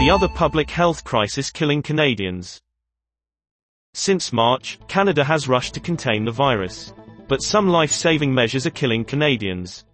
The other public health crisis killing Canadians. Since March, Canada has rushed to contain the virus. But some life-saving measures are killing Canadians.